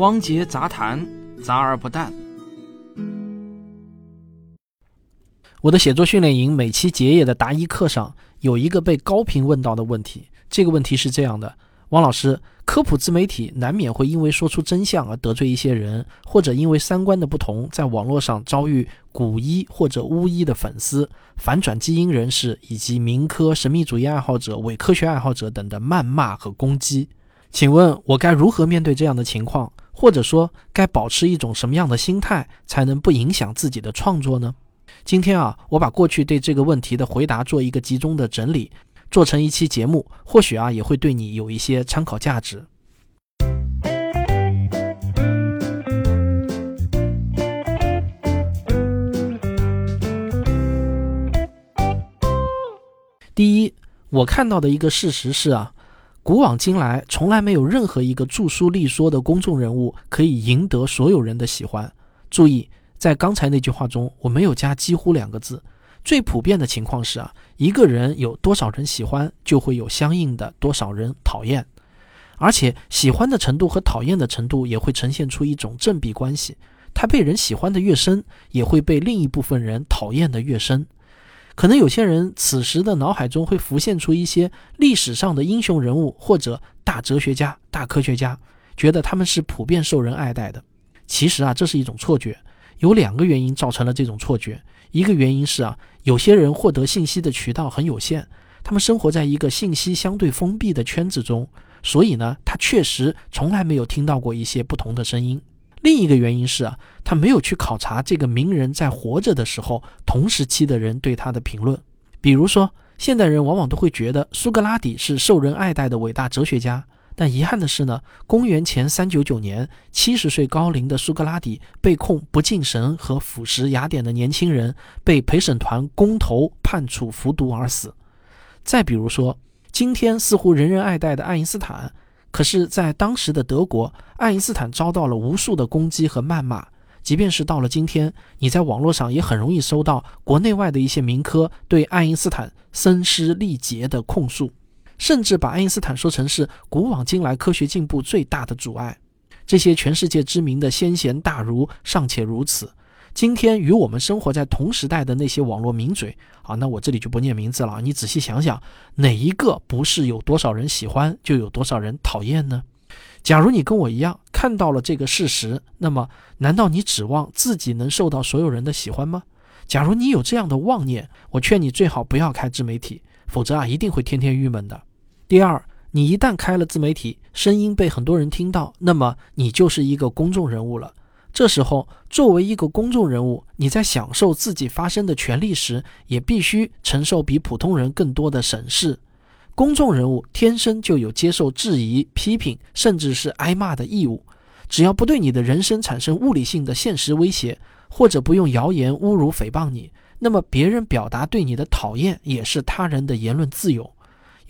汪杰杂谈，杂而不淡。我的写作训练营每期结业的答疑课上，有一个被高频问到的问题。这个问题是这样的：汪老师，科普自媒体难免会因为说出真相而得罪一些人，或者因为三观的不同，在网络上遭遇古医或者巫医的粉丝、反转基因人士以及民科、神秘主义爱好者、伪科学爱好者等的谩骂和攻击。请问，我该如何面对这样的情况？或者说，该保持一种什么样的心态，才能不影响自己的创作呢？今天啊，我把过去对这个问题的回答做一个集中的整理，做成一期节目，或许啊，也会对你有一些参考价值。第一，我看到的一个事实是啊，古往今来，从来没有任何一个著书立说的公众人物可以赢得所有人的喜欢。注意。在刚才那句话中，我没有加“几乎”两个字。最普遍的情况是啊，一个人有多少人喜欢，就会有相应的多少人讨厌，而且喜欢的程度和讨厌的程度也会呈现出一种正比关系。他被人喜欢的越深，也会被另一部分人讨厌的越深。可能有些人此时的脑海中会浮现出一些历史上的英雄人物或者大哲学家、大科学家，觉得他们是普遍受人爱戴的。其实啊，这是一种错觉。有两个原因造成了这种错觉，一个原因是啊，有些人获得信息的渠道很有限，他们生活在一个信息相对封闭的圈子中，所以呢，他确实从来没有听到过一些不同的声音。另一个原因是啊，他没有去考察这个名人在活着的时候同时期的人对他的评论。比如说，现代人往往都会觉得苏格拉底是受人爱戴的伟大哲学家。但遗憾的是呢，公元前三九九年，七十岁高龄的苏格拉底被控不敬神和腐蚀雅典的年轻人，被陪审团公投判处服毒而死。再比如说，今天似乎人人爱戴的爱因斯坦，可是，在当时的德国，爱因斯坦遭到了无数的攻击和谩骂。即便是到了今天，你在网络上也很容易收到国内外的一些民科对爱因斯坦声嘶力竭的控诉。甚至把爱因斯坦说成是古往今来科学进步最大的阻碍。这些全世界知名的先贤大儒尚且如此，今天与我们生活在同时代的那些网络名嘴啊，那我这里就不念名字了。你仔细想想，哪一个不是有多少人喜欢就有多少人讨厌呢？假如你跟我一样看到了这个事实，那么难道你指望自己能受到所有人的喜欢吗？假如你有这样的妄念，我劝你最好不要开自媒体，否则啊，一定会天天郁闷的。第二，你一旦开了自媒体，声音被很多人听到，那么你就是一个公众人物了。这时候，作为一个公众人物，你在享受自己发声的权利时，也必须承受比普通人更多的审视。公众人物天生就有接受质疑、批评，甚至是挨骂的义务。只要不对你的人生产生物理性的现实威胁，或者不用谣言侮辱、诽谤你，那么别人表达对你的讨厌，也是他人的言论自由。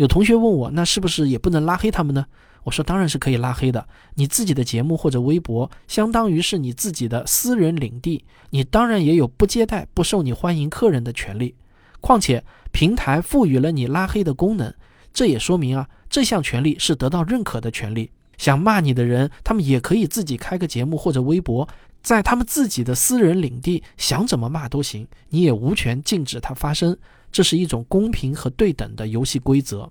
有同学问我，那是不是也不能拉黑他们呢？我说当然是可以拉黑的。你自己的节目或者微博，相当于是你自己的私人领地，你当然也有不接待、不受你欢迎客人的权利。况且平台赋予了你拉黑的功能，这也说明啊，这项权利是得到认可的权利。想骂你的人，他们也可以自己开个节目或者微博，在他们自己的私人领地，想怎么骂都行，你也无权禁止他发声。这是一种公平和对等的游戏规则。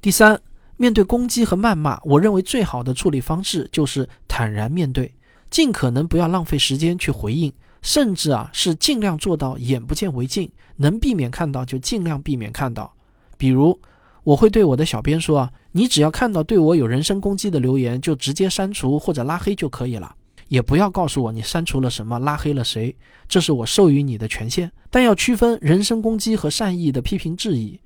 第三，面对攻击和谩骂，我认为最好的处理方式就是坦然面对，尽可能不要浪费时间去回应，甚至啊是尽量做到眼不见为净，能避免看到就尽量避免看到。比如，我会对我的小编说啊，你只要看到对我有人身攻击的留言，就直接删除或者拉黑就可以了。也不要告诉我你删除了什么，拉黑了谁，这是我授予你的权限。但要区分人身攻击和善意的批评质疑。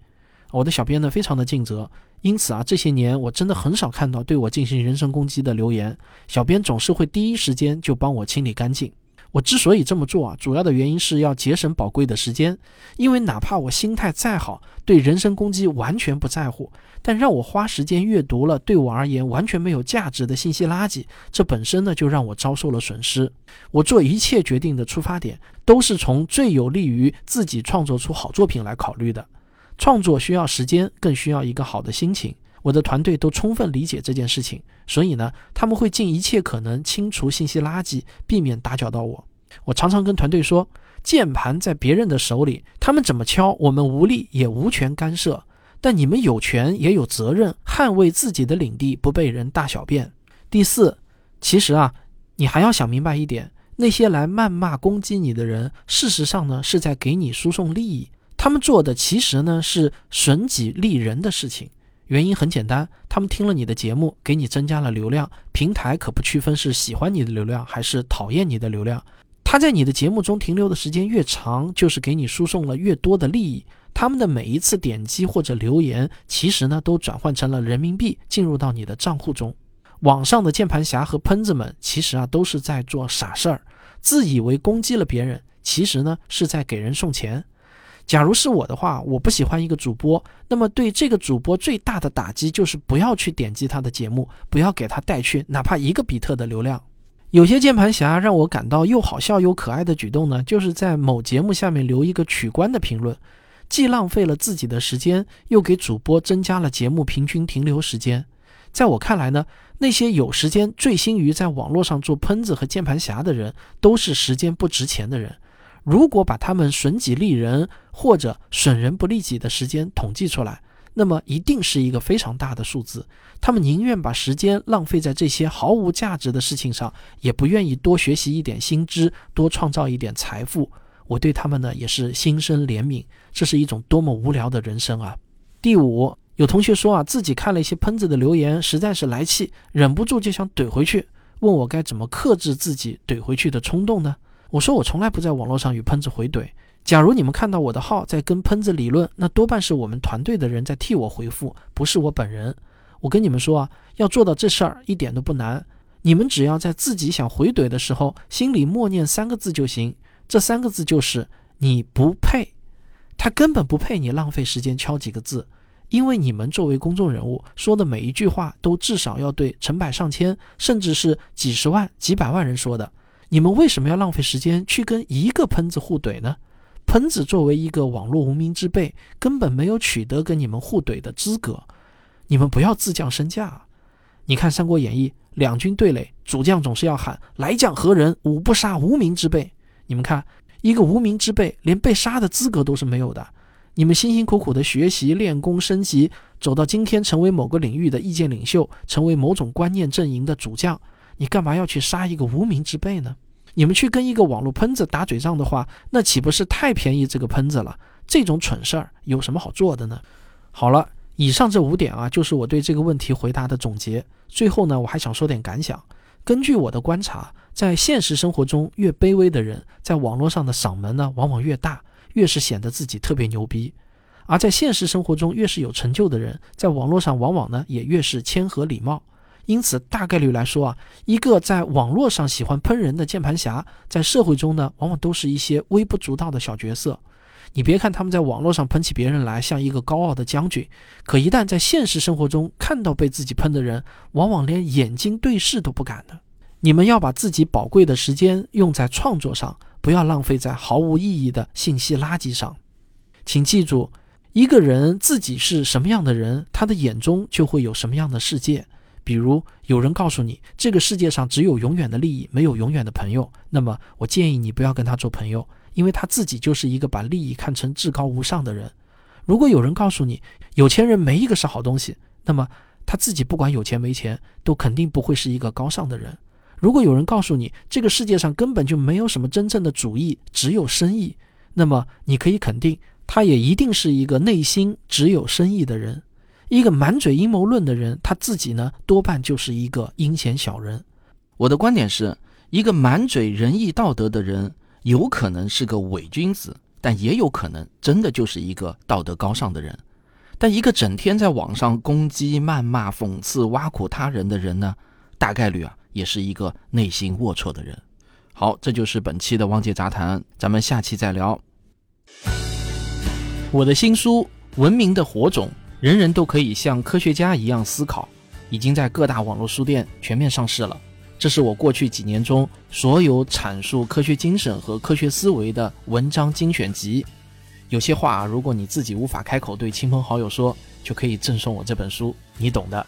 我的小编呢非常的尽责，因此啊，这些年我真的很少看到对我进行人身攻击的留言，小编总是会第一时间就帮我清理干净。我之所以这么做啊，主要的原因是要节省宝贵的时间。因为哪怕我心态再好，对人身攻击完全不在乎，但让我花时间阅读了对我而言完全没有价值的信息垃圾，这本身呢就让我遭受了损失。我做一切决定的出发点都是从最有利于自己创作出好作品来考虑的。创作需要时间，更需要一个好的心情。我的团队都充分理解这件事情，所以呢，他们会尽一切可能清除信息垃圾，避免打搅到我。我常常跟团队说，键盘在别人的手里，他们怎么敲，我们无力也无权干涉。但你们有权也有责任捍卫自己的领地，不被人大小便。第四，其实啊，你还要想明白一点，那些来谩骂攻击你的人，事实上呢是在给你输送利益，他们做的其实呢是损己利人的事情。原因很简单，他们听了你的节目，给你增加了流量，平台可不区分是喜欢你的流量还是讨厌你的流量。他在你的节目中停留的时间越长，就是给你输送了越多的利益。他们的每一次点击或者留言，其实呢都转换成了人民币，进入到你的账户中。网上的键盘侠和喷子们，其实啊都是在做傻事儿，自以为攻击了别人，其实呢是在给人送钱。假如是我的话，我不喜欢一个主播，那么对这个主播最大的打击就是不要去点击他的节目，不要给他带去哪怕一个比特的流量。有些键盘侠让我感到又好笑又可爱的举动呢，就是在某节目下面留一个取关的评论，既浪费了自己的时间，又给主播增加了节目平均停留时间。在我看来呢，那些有时间醉心于在网络上做喷子和键盘侠的人，都是时间不值钱的人。如果把他们损己利人或者损人不利己的时间统计出来，那么一定是一个非常大的数字。他们宁愿把时间浪费在这些毫无价值的事情上，也不愿意多学习一点新知，多创造一点财富。我对他们呢也是心生怜悯。这是一种多么无聊的人生啊！第五，有同学说啊，自己看了一些喷子的留言，实在是来气，忍不住就想怼回去，问我该怎么克制自己怼回去的冲动呢？我说我从来不在网络上与喷子回怼。假如你们看到我的号在跟喷子理论，那多半是我们团队的人在替我回复，不是我本人。我跟你们说啊，要做到这事儿一点都不难。你们只要在自己想回怼的时候，心里默念三个字就行。这三个字就是“你不配”。他根本不配你浪费时间敲几个字，因为你们作为公众人物说的每一句话，都至少要对成百上千，甚至是几十万、几百万人说的。你们为什么要浪费时间去跟一个喷子互怼呢？喷子作为一个网络无名之辈，根本没有取得跟你们互怼的资格。你们不要自降身价。你看《三国演义》，两军对垒，主将总是要喊“来将何人？吾不杀无名之辈。”你们看，一个无名之辈，连被杀的资格都是没有的。你们辛辛苦苦的学习、练功、升级，走到今天，成为某个领域的意见领袖，成为某种观念阵营的主将。你干嘛要去杀一个无名之辈呢？你们去跟一个网络喷子打嘴仗的话，那岂不是太便宜这个喷子了？这种蠢事儿有什么好做的呢？好了，以上这五点啊，就是我对这个问题回答的总结。最后呢，我还想说点感想。根据我的观察，在现实生活中越卑微的人，在网络上的嗓门呢往往越大，越是显得自己特别牛逼；而在现实生活中越是有成就的人，在网络上往往呢也越是谦和礼貌。因此，大概率来说啊，一个在网络上喜欢喷人的键盘侠，在社会中呢，往往都是一些微不足道的小角色。你别看他们在网络上喷起别人来像一个高傲的将军，可一旦在现实生活中看到被自己喷的人，往往连眼睛对视都不敢的。你们要把自己宝贵的时间用在创作上，不要浪费在毫无意义的信息垃圾上。请记住，一个人自己是什么样的人，他的眼中就会有什么样的世界。比如有人告诉你，这个世界上只有永远的利益，没有永远的朋友，那么我建议你不要跟他做朋友，因为他自己就是一个把利益看成至高无上的人。如果有人告诉你，有钱人没一个是好东西，那么他自己不管有钱没钱，都肯定不会是一个高尚的人。如果有人告诉你，这个世界上根本就没有什么真正的主义，只有生意，那么你可以肯定，他也一定是一个内心只有生意的人。一个满嘴阴谋论的人，他自己呢，多半就是一个阴险小人。我的观点是，一个满嘴仁义道德的人，有可能是个伪君子，但也有可能真的就是一个道德高尚的人。但一个整天在网上攻击、谩骂、讽刺、挖苦他人的人呢，大概率啊，也是一个内心龌龊的人。好，这就是本期的汪杰杂谈，咱们下期再聊。我的新书《文明的火种》。人人都可以像科学家一样思考，已经在各大网络书店全面上市了。这是我过去几年中所有阐述科学精神和科学思维的文章精选集。有些话，如果你自己无法开口对亲朋好友说，就可以赠送我这本书，你懂的。